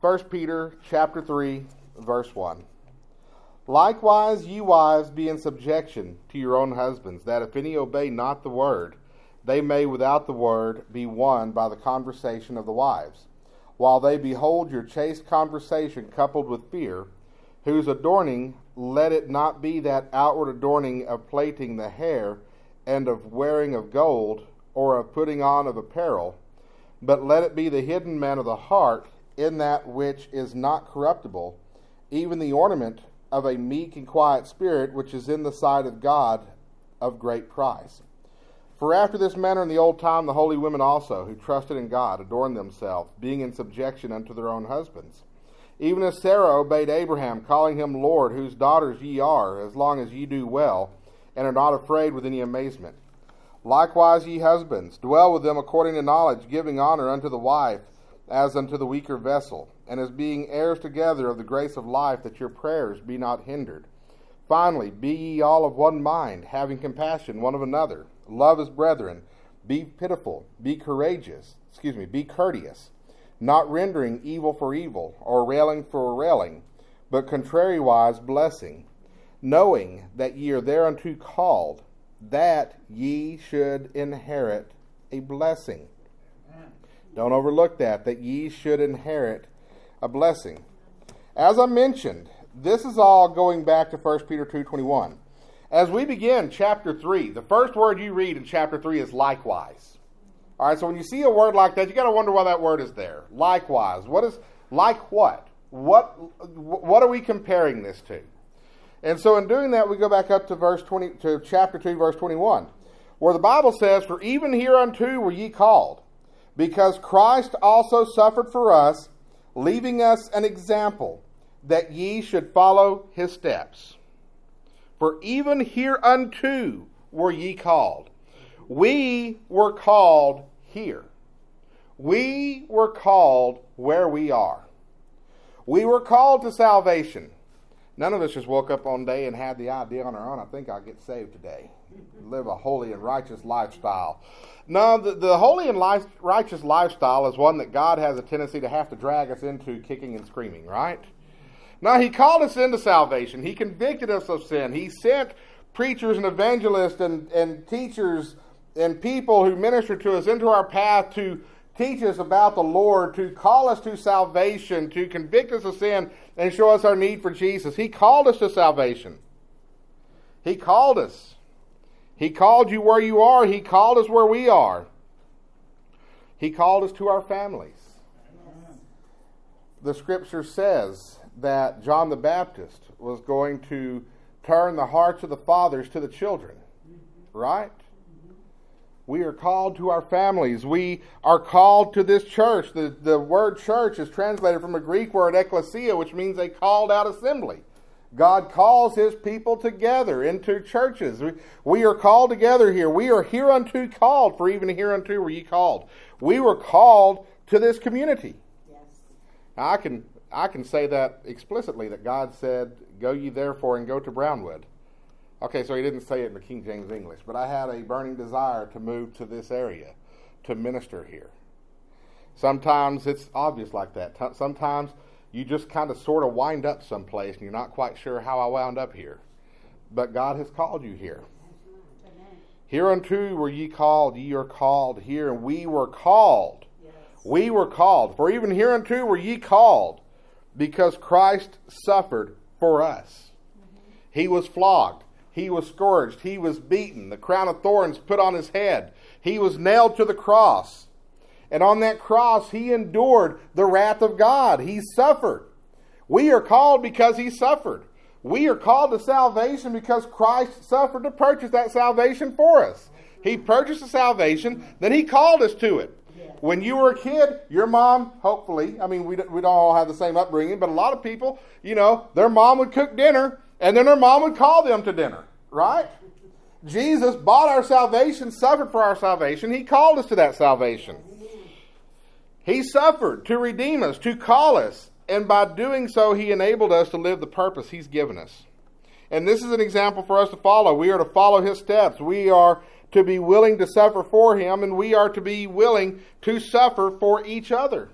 1 Peter chapter 3 verse 1. Likewise ye wives be in subjection to your own husbands, that if any obey not the word, they may without the word be won by the conversation of the wives, while they behold your chaste conversation coupled with fear, whose adorning let it not be that outward adorning of plaiting the hair and of wearing of gold or of putting on of apparel, but let it be the hidden man of the heart in that which is not corruptible, even the ornament of a meek and quiet spirit, which is in the sight of God of great price. For after this manner in the old time the holy women also, who trusted in God, adorned themselves, being in subjection unto their own husbands. Even as Sarah obeyed Abraham, calling him Lord, whose daughters ye are, as long as ye do well, and are not afraid with any amazement. Likewise, ye husbands, dwell with them according to knowledge, giving honor unto the wife as unto the weaker vessel, and as being heirs together of the grace of life, that your prayers be not hindered. Finally, be ye all of one mind, having compassion one of another, love as brethren, be pitiful, be courageous, excuse me, be courteous, not rendering evil for evil, or railing for railing, but contrariwise blessing, knowing that ye are thereunto called, that ye should inherit a blessing. Don't overlook that, that ye should inherit a blessing. As I mentioned, this is all going back to 1 Peter 2.21. As we begin chapter 3, the first word you read in chapter 3 is likewise. All right, so when you see a word like that, you got to wonder why that word is there. Likewise. What is, like what? What, what are we comparing this to? And so in doing that, we go back up to verse 20, to chapter 2, verse 21, where the Bible says, For even hereunto were ye called, because Christ also suffered for us, leaving us an example, that ye should follow his steps. For even hereunto were ye called. We were called here. We were called where we are. We were called to salvation. None of us just woke up one day and had the idea on our own, I think I'll get saved today. Live a holy and righteous lifestyle. No, the, the holy and life, righteous lifestyle is one that God has a tendency to have to drag us into kicking and screaming, right? Now, He called us into salvation. He convicted us of sin. He sent preachers and evangelists and, and teachers and people who minister to us into our path to teach us about the Lord, to call us to salvation, to convict us of sin, and show us our need for Jesus. He called us to salvation. He called us. He called you where you are. He called us where we are. He called us to our families. The scripture says that John the Baptist was going to turn the hearts of the fathers to the children. Right? We are called to our families. We are called to this church. The, the word church is translated from a Greek word ecclesia, which means a called out assembly. God calls his people together into churches. We, we are called together here. We are hereunto called, for even hereunto were ye called. We were called to this community. Yes. I can I can say that explicitly that God said, Go ye therefore and go to Brownwood. Okay, so he didn't say it in the King James English, but I had a burning desire to move to this area, to minister here. Sometimes it's obvious like that. Sometimes you just kind of sort of wind up someplace and you're not quite sure how I wound up here. But God has called you here. Hereunto were ye called, ye are called here, and we were called. Yes. We were called. For even hereunto were ye called, because Christ suffered for us. Mm-hmm. He was flogged, he was scourged, he was beaten, the crown of thorns put on his head, he was nailed to the cross. And on that cross, he endured the wrath of God. He suffered. We are called because he suffered. We are called to salvation because Christ suffered to purchase that salvation for us. He purchased the salvation, then he called us to it. When you were a kid, your mom, hopefully, I mean, we, we don't all have the same upbringing, but a lot of people, you know, their mom would cook dinner and then their mom would call them to dinner, right? Jesus bought our salvation, suffered for our salvation. He called us to that salvation. He suffered to redeem us, to call us, and by doing so, He enabled us to live the purpose He's given us. And this is an example for us to follow. We are to follow His steps. We are to be willing to suffer for Him, and we are to be willing to suffer for each other.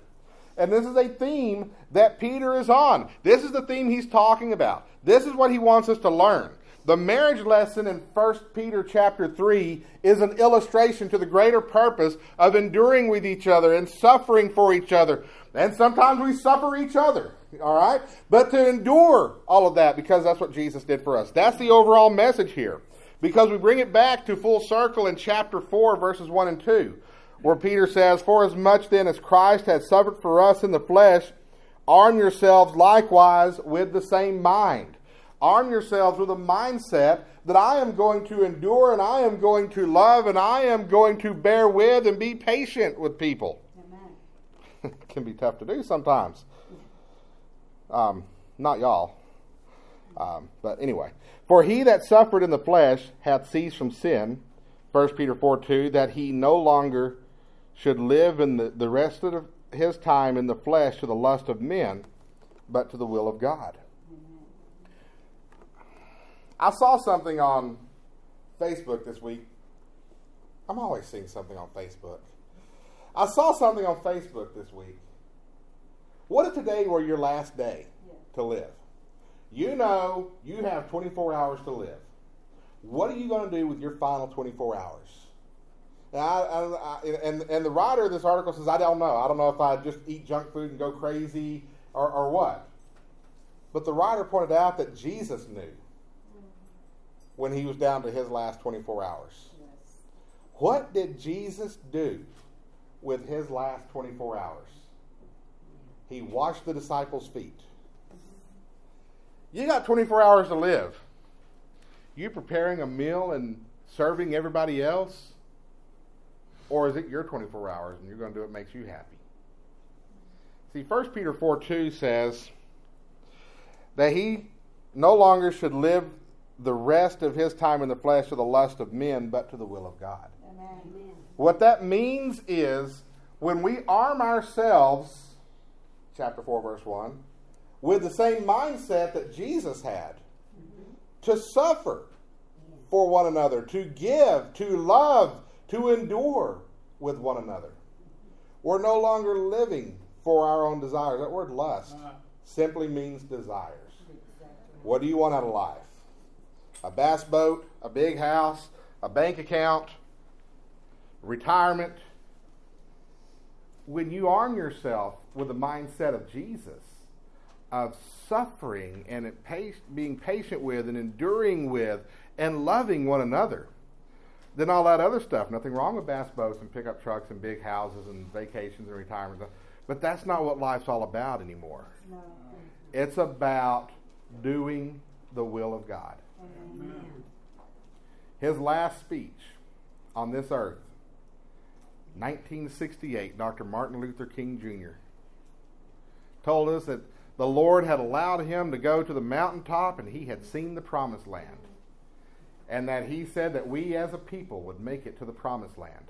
And this is a theme that Peter is on. This is the theme he's talking about. This is what he wants us to learn. The marriage lesson in 1 Peter chapter 3 is an illustration to the greater purpose of enduring with each other and suffering for each other. And sometimes we suffer each other, all right? But to endure all of that because that's what Jesus did for us. That's the overall message here. Because we bring it back to full circle in chapter 4, verses 1 and 2 where Peter says, For as much then as Christ has suffered for us in the flesh, arm yourselves likewise with the same mind. Arm yourselves with a mindset that I am going to endure and I am going to love and I am going to bear with and be patient with people. it can be tough to do sometimes. Um, not y'all. Um, but anyway, for he that suffered in the flesh hath ceased from sin, 1 Peter 4 2, that he no longer should live in the, the rest of his time in the flesh to the lust of men, but to the will of God. I saw something on Facebook this week. I'm always seeing something on Facebook. I saw something on Facebook this week. What if today were your last day to live? You know you have 24 hours to live. What are you going to do with your final 24 hours? And, I, I, and, and the writer of this article says, I don't know. I don't know if I just eat junk food and go crazy or, or what. But the writer pointed out that Jesus knew when he was down to his last 24 hours. Yes. What did Jesus do with his last 24 hours? He washed the disciples' feet. You got 24 hours to live. You preparing a meal and serving everybody else? Or is it your 24 hours and you're going to do what makes you happy? See, 1 Peter 4 2 says that he no longer should live the rest of his time in the flesh to the lust of men, but to the will of God. Amen. What that means is when we arm ourselves, chapter 4, verse 1, with the same mindset that Jesus had mm-hmm. to suffer for one another, to give, to love, to endure with one another. We're no longer living for our own desires. That word lust uh-huh. simply means desires. What do you want out of life? A bass boat, a big house, a bank account, retirement. When you arm yourself with the mindset of Jesus, of suffering and being patient with and enduring with and loving one another, then all that other stuff. Nothing wrong with bass boats and pickup trucks and big houses and vacations and retirement. But that's not what life's all about anymore. No. It's about doing the will of God. His last speech on this earth, 1968, Dr. Martin Luther King Jr. told us that the Lord had allowed him to go to the mountaintop and he had seen the promised land and that he said that we as a people would make it to the promised land.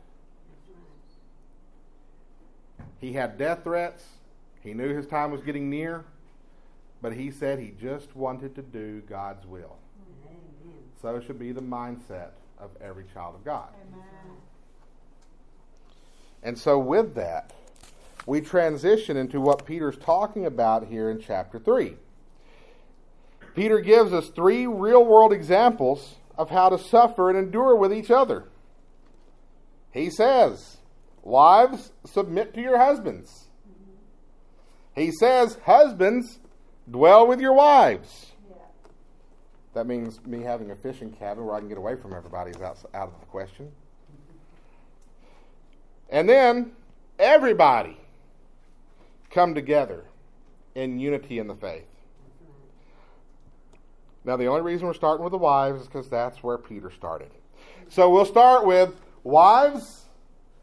He had death threats. He knew his time was getting near, but he said he just wanted to do God's will. So should be the mindset of every child of God. Amen. And so, with that, we transition into what Peter's talking about here in chapter 3. Peter gives us three real world examples of how to suffer and endure with each other. He says, Wives, submit to your husbands. He says, Husbands, dwell with your wives. That means me having a fishing cabin where I can get away from everybody is out, out of the question. And then, everybody come together in unity in the faith. Now, the only reason we're starting with the wives is because that's where Peter started. So we'll start with wives,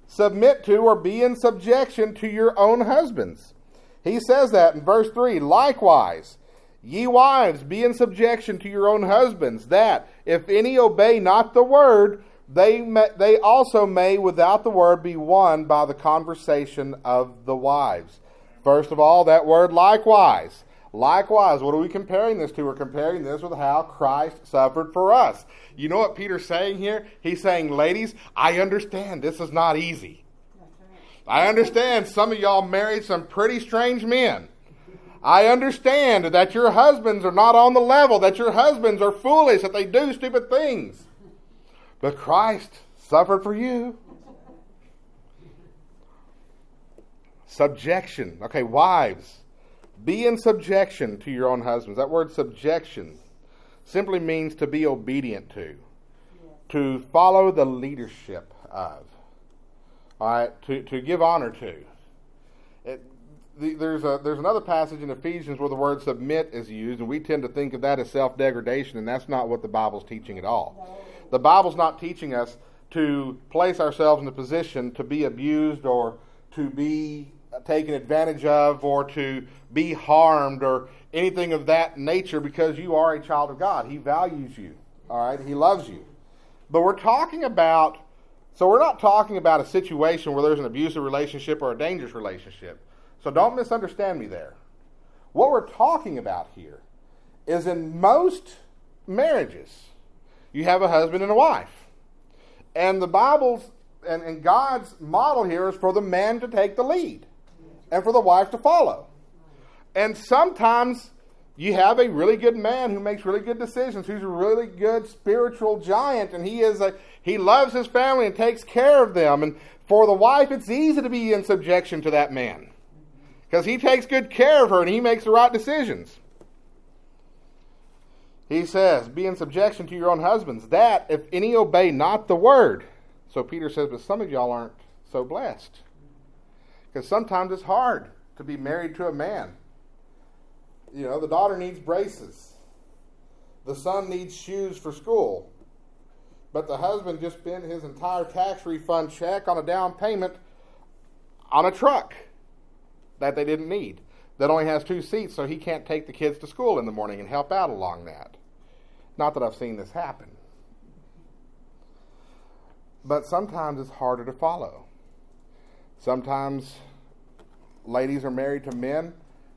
submit to or be in subjection to your own husbands. He says that in verse 3 Likewise, ye wives, be in subjection to your own husbands, that if any obey not the word, they, may, they also may, without the word, be won by the conversation of the wives. First of all, that word likewise. Likewise, what are we comparing this to? We're comparing this with how Christ suffered for us. You know what Peter's saying here? He's saying, ladies, I understand this is not easy. I understand some of y'all married some pretty strange men. I understand that your husbands are not on the level, that your husbands are foolish, that they do stupid things. But Christ suffered for you. Subjection. Okay, wives, be in subjection to your own husbands. That word subjection simply means to be obedient to, to follow the leadership of, all right, to, to give honor to. The, there's, a, there's another passage in Ephesians where the word submit is used, and we tend to think of that as self degradation, and that's not what the Bible's teaching at all. The Bible's not teaching us to place ourselves in a position to be abused or to be taken advantage of or to be harmed or anything of that nature because you are a child of God. He values you, all right? He loves you. But we're talking about, so we're not talking about a situation where there's an abusive relationship or a dangerous relationship. So don't misunderstand me there. What we're talking about here is in most marriages, you have a husband and a wife. And the Bible's and, and God's model here is for the man to take the lead and for the wife to follow. And sometimes you have a really good man who makes really good decisions, who's a really good spiritual giant, and he is a he loves his family and takes care of them. And for the wife, it's easy to be in subjection to that man because he takes good care of her and he makes the right decisions. He says, Be in subjection to your own husbands, that if any obey not the word. So Peter says, But some of y'all aren't so blessed. Because sometimes it's hard to be married to a man. You know, the daughter needs braces, the son needs shoes for school. But the husband just spent his entire tax refund check on a down payment on a truck that they didn't need that only has two seats, so he can't take the kids to school in the morning and help out along that. Not that I've seen this happen. But sometimes it's harder to follow. Sometimes ladies are married to men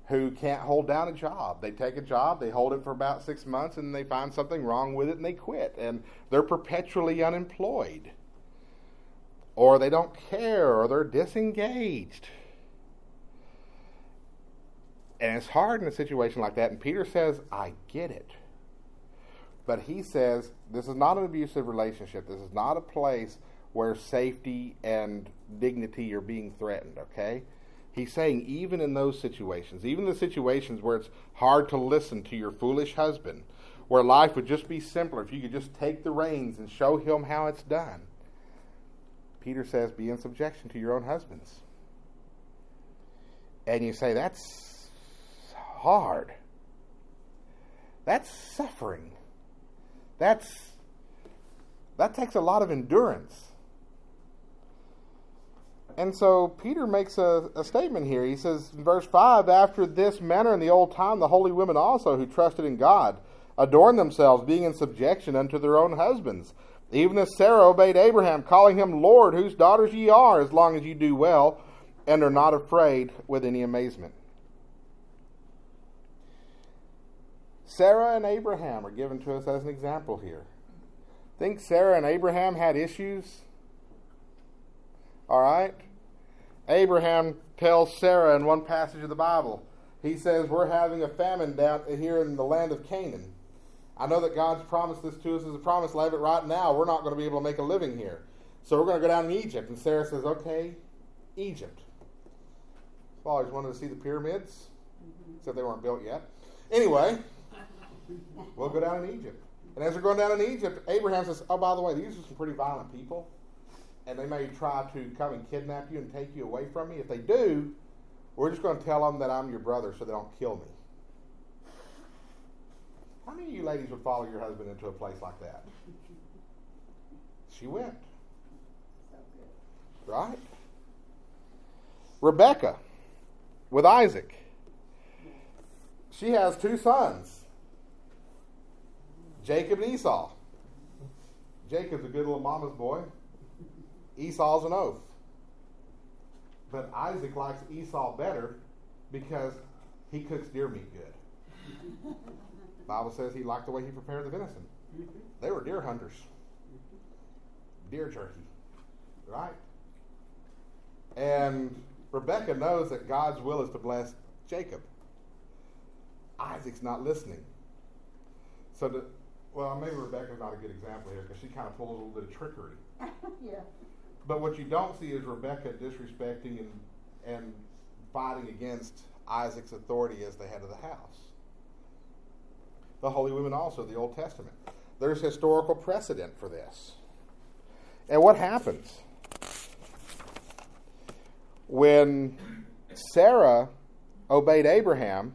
who can't hold down a job. They take a job, they hold it for about six months, and they find something wrong with it and they quit. And they're perpetually unemployed. Or they don't care, or they're disengaged. And it's hard in a situation like that. And Peter says, I get it. But he says, this is not an abusive relationship. This is not a place where safety and dignity are being threatened, okay? He's saying, even in those situations, even the situations where it's hard to listen to your foolish husband, where life would just be simpler if you could just take the reins and show him how it's done. Peter says, be in subjection to your own husbands. And you say, that's hard. That's suffering. That's that takes a lot of endurance. And so Peter makes a, a, statement here. He says in verse 5 After this manner in the old time, the holy women also, who trusted in God, adorned themselves, being in subjection unto their own husbands. Even as Sarah obeyed Abraham, calling him Lord, whose daughters ye are, as long as ye do well, and are not afraid with any amazement. Sarah and Abraham are given to us as an example here. Think Sarah and Abraham had issues? All right? Abraham tells Sarah in one passage of the Bible, he says, We're having a famine down here in the land of Canaan. I know that God's promised this to us as a promise land, but right now we're not going to be able to make a living here. So we're going to go down to Egypt. And Sarah says, Okay, Egypt. I've always wanted to see the pyramids, mm-hmm. except they weren't built yet. Anyway, We'll go down in Egypt. And as we're going down in Egypt, Abraham says, Oh, by the way, these are some pretty violent people. And they may try to come and kidnap you and take you away from me. If they do, we're just going to tell them that I'm your brother so they don't kill me. How many of you ladies would follow your husband into a place like that? She went. Right? Rebecca with Isaac. She has two sons. Jacob and Esau. Jacob's a good little mama's boy. Esau's an oaf. But Isaac likes Esau better because he cooks deer meat good. Bible says he liked the way he prepared the venison. They were deer hunters. Deer jerky. Right? And Rebecca knows that God's will is to bless Jacob. Isaac's not listening. So, the, well, maybe Rebecca's not a good example here because she kind of pulls a little bit of trickery. yeah. But what you don't see is Rebecca disrespecting and, and fighting against Isaac's authority as the head of the house. The holy women also, the Old Testament. There's historical precedent for this. And what happens? When Sarah obeyed Abraham,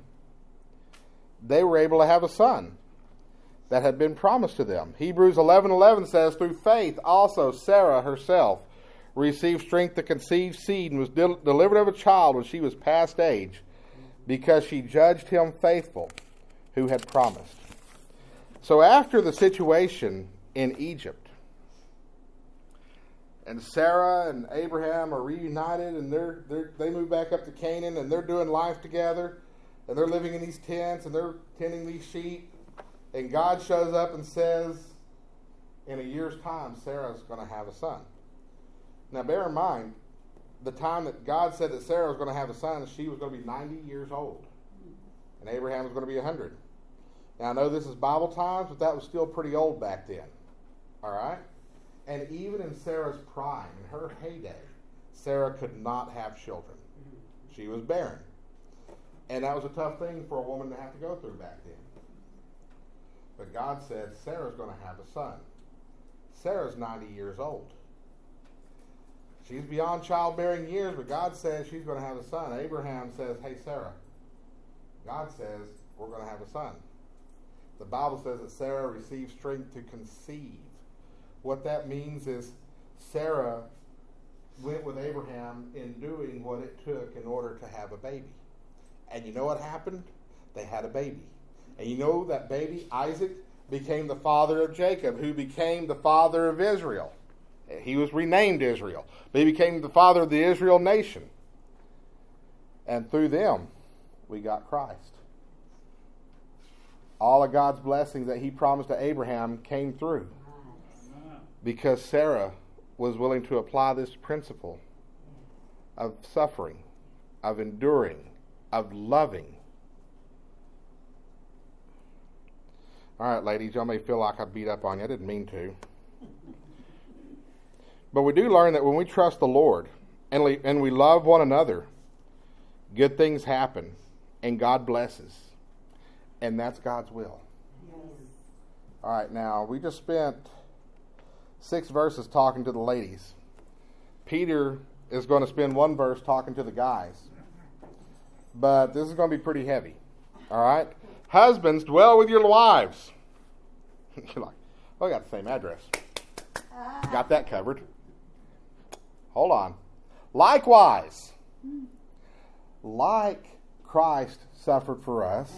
they were able to have a son that had been promised to them. Hebrews 11:11 says through faith also Sarah herself received strength to conceive seed and was del- delivered of a child when she was past age because she judged him faithful who had promised. So after the situation in Egypt, and Sarah and Abraham are reunited, and they're, they're, they move back up to Canaan, and they're doing life together, and they're living in these tents, and they're tending these sheep, and God shows up and says, in a year's time, Sarah's going to have a son. Now, bear in mind, the time that God said that Sarah was going to have a son, she was going to be 90 years old, and Abraham was going to be 100. Now, I know this is Bible times, but that was still pretty old back then. All right? And even in Sarah's prime, in her heyday, Sarah could not have children. Mm-hmm. She was barren. And that was a tough thing for a woman to have to go through back then. But God said Sarah's going to have a son. Sarah's 90 years old. She's beyond childbearing years, but God says she's going to have a son. Abraham says, Hey, Sarah, God says we're going to have a son. The Bible says that Sarah received strength to conceive. What that means is Sarah went with Abraham in doing what it took in order to have a baby. And you know what happened? They had a baby. And you know that baby, Isaac, became the father of Jacob, who became the father of Israel. He was renamed Israel. But he became the father of the Israel nation. And through them, we got Christ. All of God's blessings that he promised to Abraham came through because Sarah was willing to apply this principle of suffering, of enduring, of loving. All right, ladies, y'all may feel like I beat up on you. I didn't mean to. But we do learn that when we trust the Lord and we, and we love one another, good things happen and God blesses. And that's God's will. Yes. All right, now we just spent six verses talking to the ladies. Peter is going to spend one verse talking to the guys. But this is going to be pretty heavy. All right? Husbands, dwell with your wives. You're like, oh, I got the same address. Ah. Got that covered. Hold on. Likewise, like Christ suffered for us,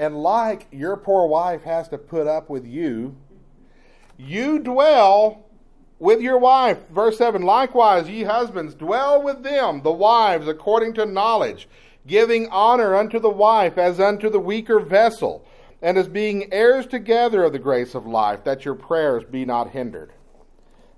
and like your poor wife has to put up with you, you dwell with your wife. Verse 7 Likewise, ye husbands, dwell with them, the wives, according to knowledge, giving honor unto the wife as unto the weaker vessel, and as being heirs together of the grace of life, that your prayers be not hindered.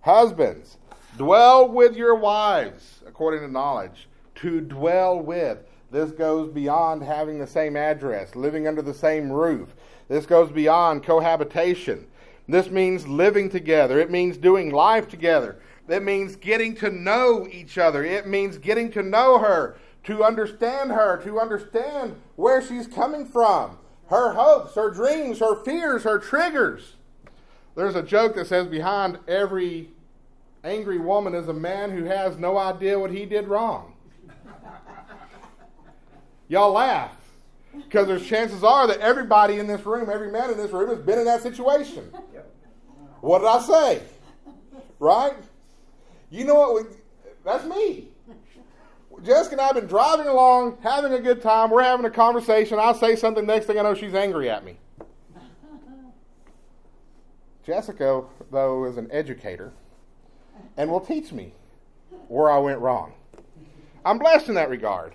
Husbands, dwell with your wives, according to knowledge, to dwell with. This goes beyond having the same address, living under the same roof. This goes beyond cohabitation. This means living together. It means doing life together. It means getting to know each other. It means getting to know her, to understand her, to understand where she's coming from, her hopes, her dreams, her fears, her triggers. There's a joke that says behind every angry woman is a man who has no idea what he did wrong. Y'all laugh because there's chances are that everybody in this room, every man in this room, has been in that situation. What did I say? Right? You know what? We, that's me. Jessica and I have been driving along, having a good time. We're having a conversation. I say something. Next thing I know, she's angry at me. Jessica, though, is an educator and will teach me where I went wrong. I'm blessed in that regard.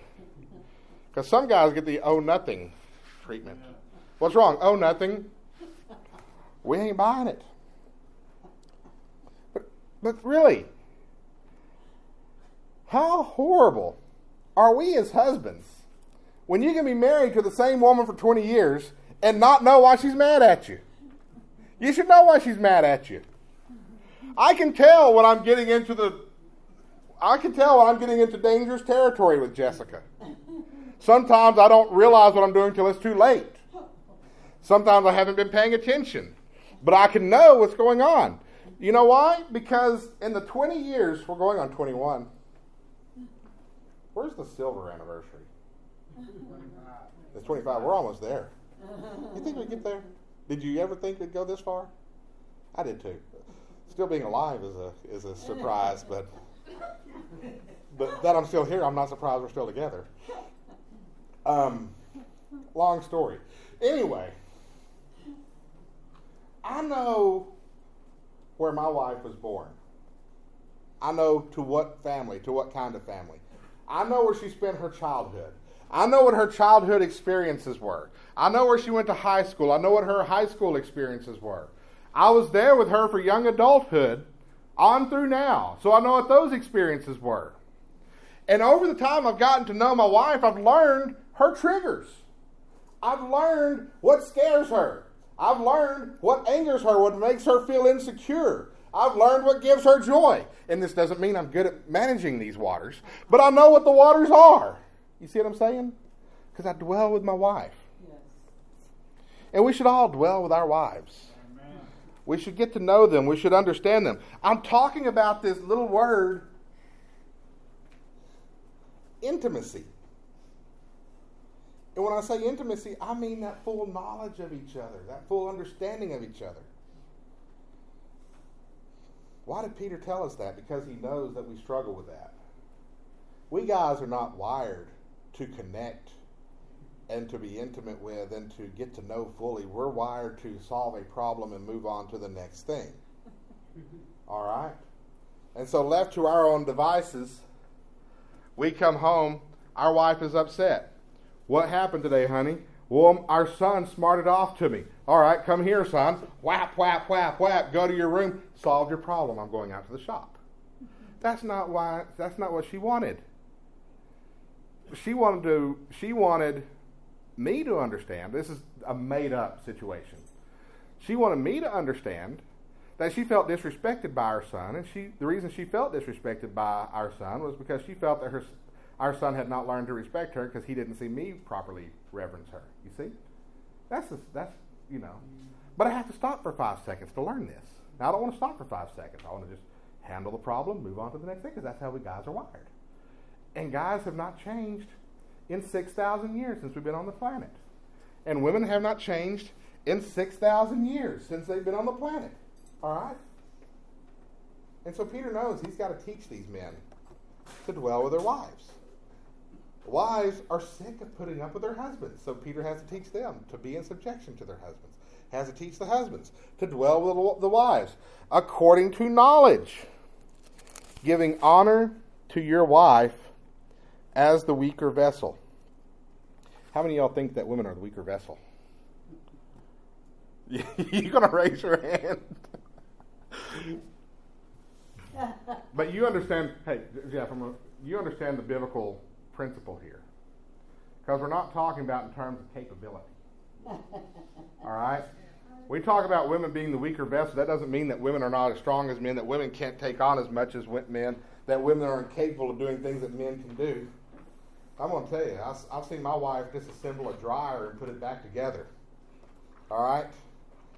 Because some guys get the oh nothing treatment. What's wrong? Oh nothing. We ain't buying it. But, but really, How horrible are we as husbands when you can be married to the same woman for 20 years and not know why she's mad at you? You should know why she's mad at you. I can tell when I'm getting into the I can tell when I'm getting into dangerous territory with Jessica. Sometimes I don't realize what I'm doing till it's too late. Sometimes I haven't been paying attention. But I can know what's going on. You know why? Because in the 20 years, we're going on 21. Where's the silver anniversary? It's 25. We're almost there. You think we'd get there? Did you ever think we'd go this far? I did too. Still being alive is a is a surprise, but but that I'm still here, I'm not surprised we're still together. Um, long story. Anyway, I know where my wife was born. I know to what family, to what kind of family. I know where she spent her childhood. I know what her childhood experiences were. I know where she went to high school. I know what her high school experiences were. I was there with her for young adulthood on through now. So I know what those experiences were. And over the time I've gotten to know my wife, I've learned her triggers. I've learned what scares her. I've learned what angers her, what makes her feel insecure. I've learned what gives her joy. And this doesn't mean I'm good at managing these waters, but I know what the waters are. You see what I'm saying? Because I dwell with my wife. Yes. And we should all dwell with our wives. Amen. We should get to know them. We should understand them. I'm talking about this little word intimacy. And when I say intimacy, I mean that full knowledge of each other, that full understanding of each other. Why did Peter tell us that? Because he knows that we struggle with that. We guys are not wired to connect and to be intimate with and to get to know fully. We're wired to solve a problem and move on to the next thing. All right? And so, left to our own devices, we come home, our wife is upset. What happened today, honey? Well, our son smarted off to me. All right, come here, son. Whap, whap, whap, whap. Go to your room. Solve your problem. I'm going out to the shop. That's not why. That's not what she wanted. She wanted to. She wanted me to understand. This is a made-up situation. She wanted me to understand that she felt disrespected by our son, and she the reason she felt disrespected by our son was because she felt that her our son had not learned to respect her because he didn't see me properly reverence her. You see? That's, a, that's, you know. But I have to stop for five seconds to learn this. Now, I don't want to stop for five seconds. I want to just handle the problem, move on to the next thing, because that's how we guys are wired. And guys have not changed in 6,000 years since we've been on the planet. And women have not changed in 6,000 years since they've been on the planet. All right? And so Peter knows he's got to teach these men to dwell with their wives. Wives are sick of putting up with their husbands, so Peter has to teach them to be in subjection to their husbands. Has to teach the husbands to dwell with the wives according to knowledge, giving honor to your wife as the weaker vessel. How many of y'all think that women are the weaker vessel? You're going to raise your hand. but you understand, hey, yeah, from a, you understand the biblical principle here. Because we're not talking about in terms of capability. All right? We talk about women being the weaker vessel. That doesn't mean that women are not as strong as men, that women can't take on as much as men, that women are incapable of doing things that men can do. I'm going to tell you, I've seen my wife disassemble a dryer and put it back together. All right?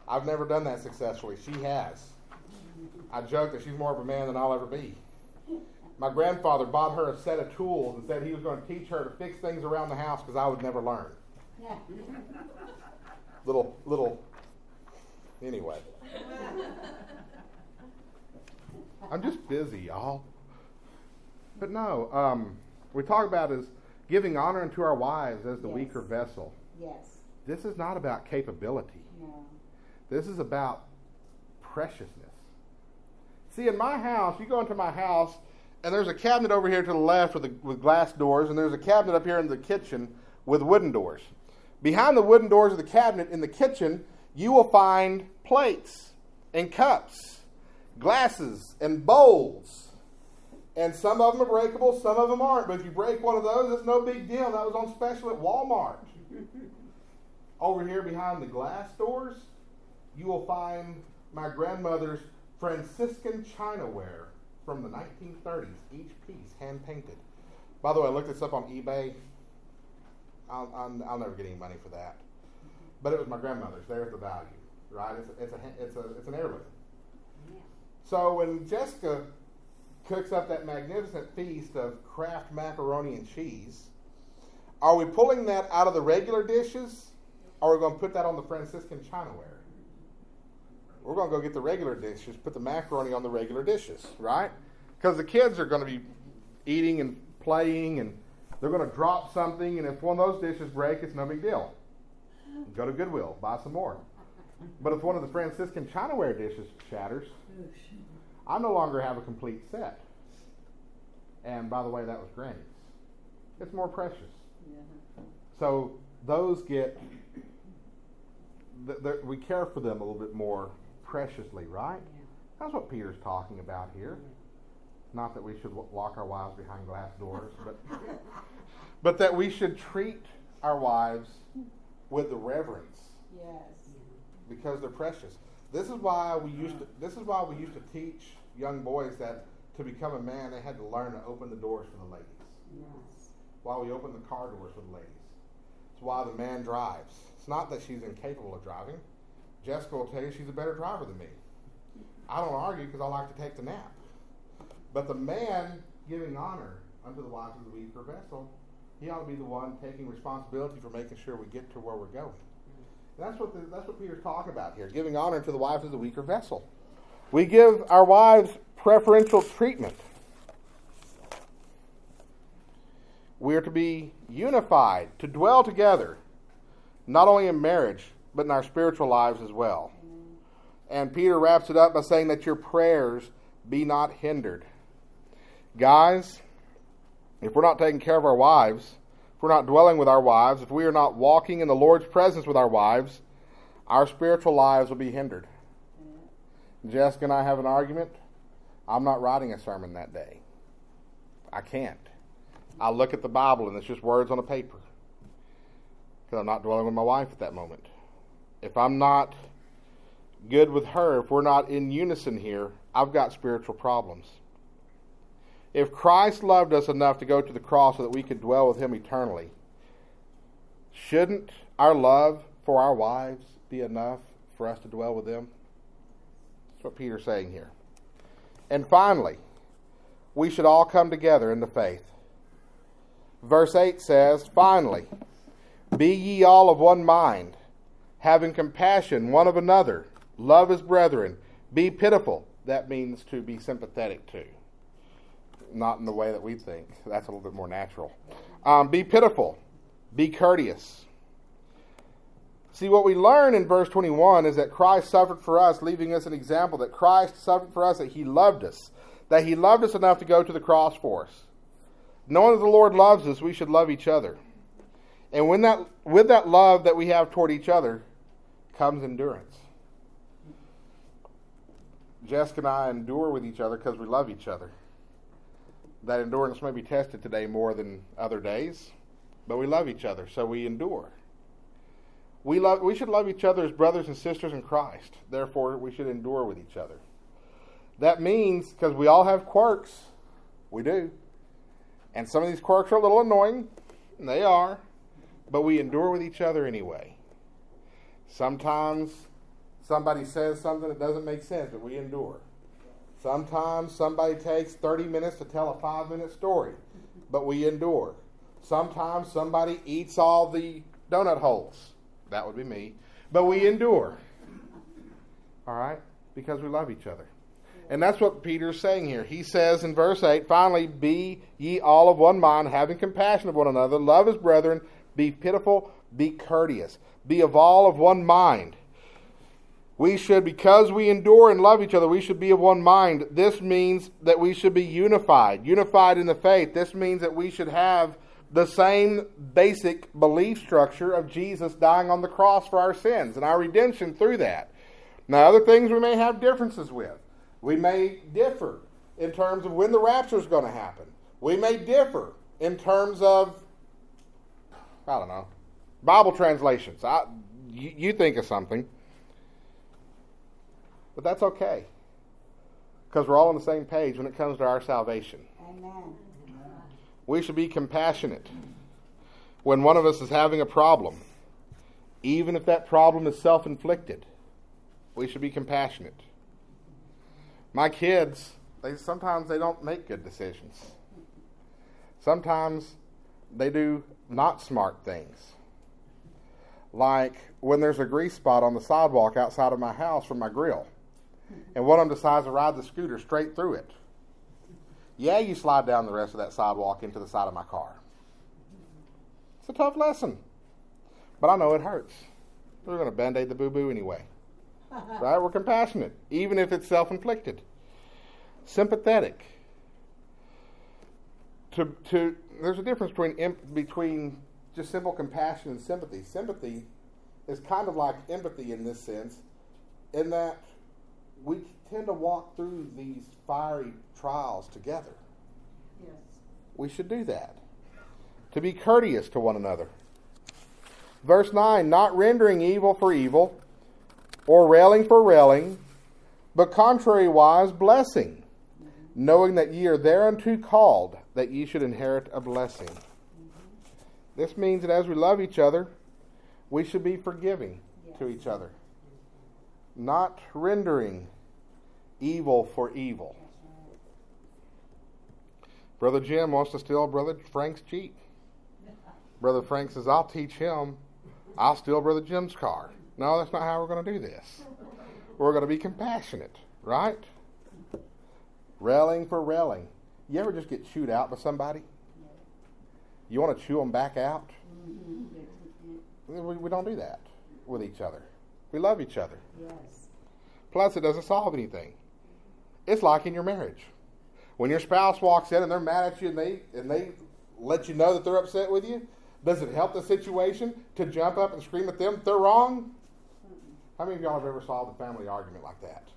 I've never done that successfully. She has. I joke that she's more of a man than I'll ever be my grandfather bought her a set of tools and said he was going to teach her to fix things around the house because I would never learn. little, little, anyway. I'm just busy, y'all. But no, um, we talk about is giving honor unto our wives as the yes. weaker vessel. Yes. This is not about capability. No. This is about preciousness. See, in my house, you go into my house and there's a cabinet over here to the left with, with glass doors, and there's a cabinet up here in the kitchen with wooden doors. Behind the wooden doors of the cabinet in the kitchen, you will find plates and cups, glasses and bowls. And some of them are breakable, some of them aren't. But if you break one of those, it's no big deal. That was on special at Walmart. Over here behind the glass doors, you will find my grandmother's Franciscan chinaware from the 1930s, each piece hand painted. By the way, I looked this up on eBay. I'll, I'll, I'll, never get any money for that. But it was my grandmother's. There's the value, right? It's a, it's a, it's a, it's an heirloom. Yeah. So when Jessica cooks up that magnificent feast of Kraft macaroni and cheese, are we pulling that out of the regular dishes, or are we going to put that on the Franciscan chinaware? We're going to go get the regular dishes, put the macaroni on the regular dishes, right? Because the kids are going to be eating and playing, and they're going to drop something, and if one of those dishes break, it's no big deal. Go to Goodwill, buy some more. But if one of the Franciscan chinaware dishes shatters, I no longer have a complete set. And by the way, that was Granny's. It's more precious. Yeah. So those get, th- th- we care for them a little bit more preciously, right? Yeah. That's what Peter's talking about here. Not that we should lock our wives behind glass doors, but but that we should treat our wives with the reverence. Yes. Because they're precious. This is why we used to this is why we used to teach young boys that to become a man they had to learn to open the doors for the ladies. Yes. Why we open the car doors for the ladies. It's why the man drives. It's not that she's incapable of driving. Jessica will tell you she's a better driver than me. I don't argue because I like to take the nap. But the man giving honor unto the wife of the weaker vessel, he ought to be the one taking responsibility for making sure we get to where we're going. And that's what the, that's what Peter's talking about here, giving honor to the wife of the weaker vessel. We give our wives preferential treatment. We are to be unified, to dwell together, not only in marriage, but in our spiritual lives as well. And Peter wraps it up by saying that your prayers be not hindered. Guys, if we're not taking care of our wives, if we're not dwelling with our wives, if we are not walking in the Lord's presence with our wives, our spiritual lives will be hindered. Jessica and I have an argument. I'm not writing a sermon that day. I can't. I look at the Bible and it's just words on a paper because I'm not dwelling with my wife at that moment if I'm not good with her, if we're not in unison here, I've got spiritual problems. If Christ loved us enough to go to the cross so that we could dwell with him eternally, shouldn't our love for our wives be enough for us to dwell with them? That's what Peter's saying here. And finally, we should all come together in the faith. Verse 8 says, Finally, be ye all of one mind having compassion one of another, love as brethren, be pitiful. That means to be sympathetic to. Not in the way that we think. That's a little bit more natural. Um, be pitiful. Be courteous. See, what we learn in verse 21 is that Christ suffered for us, leaving us an example that Christ suffered for us, that He loved us, that He loved us enough to go to the cross for us. Knowing that the Lord loves us, we should love each other. And when that, with that love that we have toward each other, comes endurance. Jessica and I endure with each other because we love each other. That endurance may be tested today more than other days, but we love each other, so we endure. We, love, we should love each other as brothers and sisters in Christ. Therefore, we should endure with each other. That means, because we all have quirks, we do. And some of these quirks are a little annoying, they are, but we endure with each other anyway. Sometimes somebody says something that doesn't make sense, but we endure. Sometimes somebody takes 30 minutes to tell a five minute story, but we endure. Sometimes somebody eats all the donut holes. That would be me. But we endure. All right? Because we love each other. And that's what Peter's saying here. He says in verse 8, Finally, be ye all of one mind, having compassion of one another, love as brethren, be pitiful, be courteous be of all of one mind. We should, because we endure and love each other, we should be of one mind. This means that we should be unified, unified in the faith. This means that we should have the same basic belief structure of Jesus dying on the cross for our sins and our redemption through that. Now, other things we may have differences with. We may differ in terms of when the rapture is going to happen. We may differ in terms of, I don't know, Bible translations. I, you, you think of something. But that's okay. Because we're all on the same page when it comes to our salvation. Amen. We should be compassionate when one of us is having a problem, even if that problem is self inflicted. We should be compassionate. My kids, they sometimes they don't make good decisions. Sometimes they do not smart things. Like when there's a grease spot on the sidewalk outside of my house from my grill, and one of them decides to ride the scooter straight through it. Yeah, you slide down the rest of that sidewalk into the side of my car. It's a tough lesson, but I know it hurts. We're going to band aid the boo boo anyway. right? We're compassionate, even if it's self inflicted. Sympathetic. To, to, there's a difference between, between just simple compassion and sympathy. Sympathy is kind of like empathy in this sense, in that we tend to walk through these fiery trials together. Yes. We should do that. To be courteous to one another. Verse 9, not rendering evil for evil, or railing for railing, but contrariwise blessing, knowing that ye are thereunto called, that ye should inherit a blessing. Mm-hmm. This means that as we love each other, we should be forgiving yes. to each other, not rendering evil for evil. Brother Jim wants to steal Brother Frank's Jeep. Brother Frank says, I'll teach him. I'll steal Brother Jim's car. No, that's not how we're going to do this. We're going to be compassionate, right? Railing for railing. You ever just get chewed out by somebody? You want to chew them back out? We, we don't do that with each other. We love each other. Yes. Plus, it doesn't solve anything. It's like in your marriage. When your spouse walks in and they're mad at you and they and they let you know that they're upset with you, does it help the situation to jump up and scream at them they're wrong? How many of y'all have ever solved a family argument like that?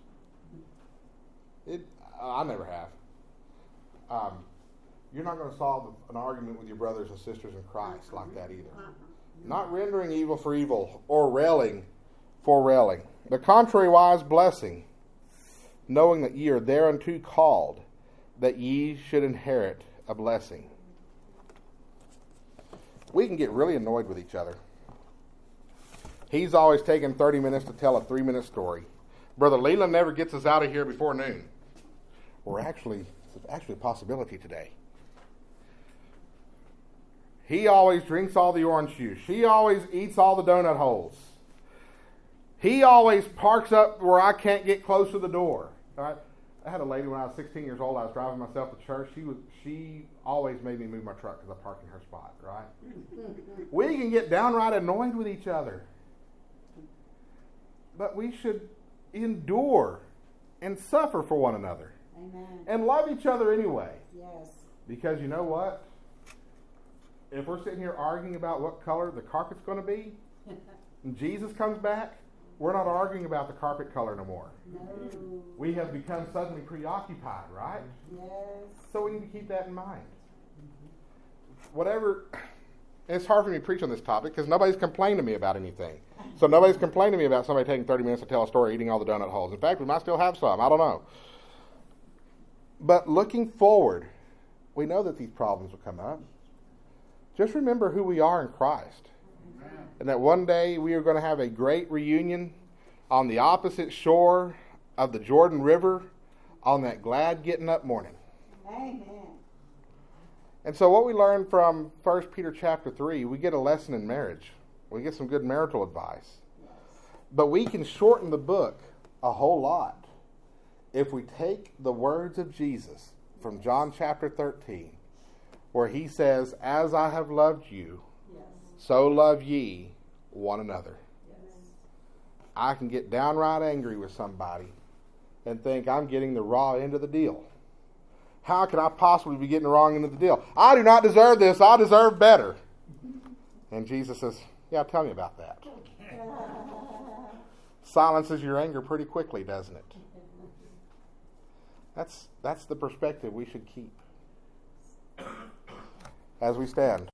It, I never have. Um, you're not going to solve an argument with your brothers and sisters in Christ like that either. Not rendering evil for evil or railing for railing, but contrariwise blessing, knowing that ye are thereunto called, that ye should inherit a blessing. We can get really annoyed with each other. He's always taking 30 minutes to tell a three minute story. Brother Leland never gets us out of here before noon. We're actually, actually a possibility today. He always drinks all the orange juice. She always eats all the donut holes. He always parks up where I can't get close to the door. All right? I had a lady when I was 16 years old. I was driving myself to church. She was she always made me move my truck because I parked in her spot. Right? we can get downright annoyed with each other, but we should endure and suffer for one another, Amen. and love each other anyway. Yes. Because you know what? If we're sitting here arguing about what color the carpet's going to be, and Jesus comes back, we're not arguing about the carpet color no more. No. We have become suddenly preoccupied, right? Yes. So we need to keep that in mind. Whatever, it's hard for me to preach on this topic because nobody's complained to me about anything. So nobody's complained to me about somebody taking 30 minutes to tell a story eating all the donut holes. In fact, we might still have some. I don't know. But looking forward, we know that these problems will come up. Just remember who we are in Christ and that one day we are going to have a great reunion on the opposite shore of the Jordan River on that glad getting up morning. Amen. And so what we learn from 1 Peter chapter 3, we get a lesson in marriage. We get some good marital advice. But we can shorten the book a whole lot if we take the words of Jesus from John chapter 13, where he says, As I have loved you, so love ye one another. I can get downright angry with somebody and think I'm getting the raw end of the deal. How can I possibly be getting the wrong end of the deal? I do not deserve this. I deserve better. And Jesus says, Yeah, tell me about that. Silences your anger pretty quickly, doesn't it? That's that's the perspective we should keep as we stand.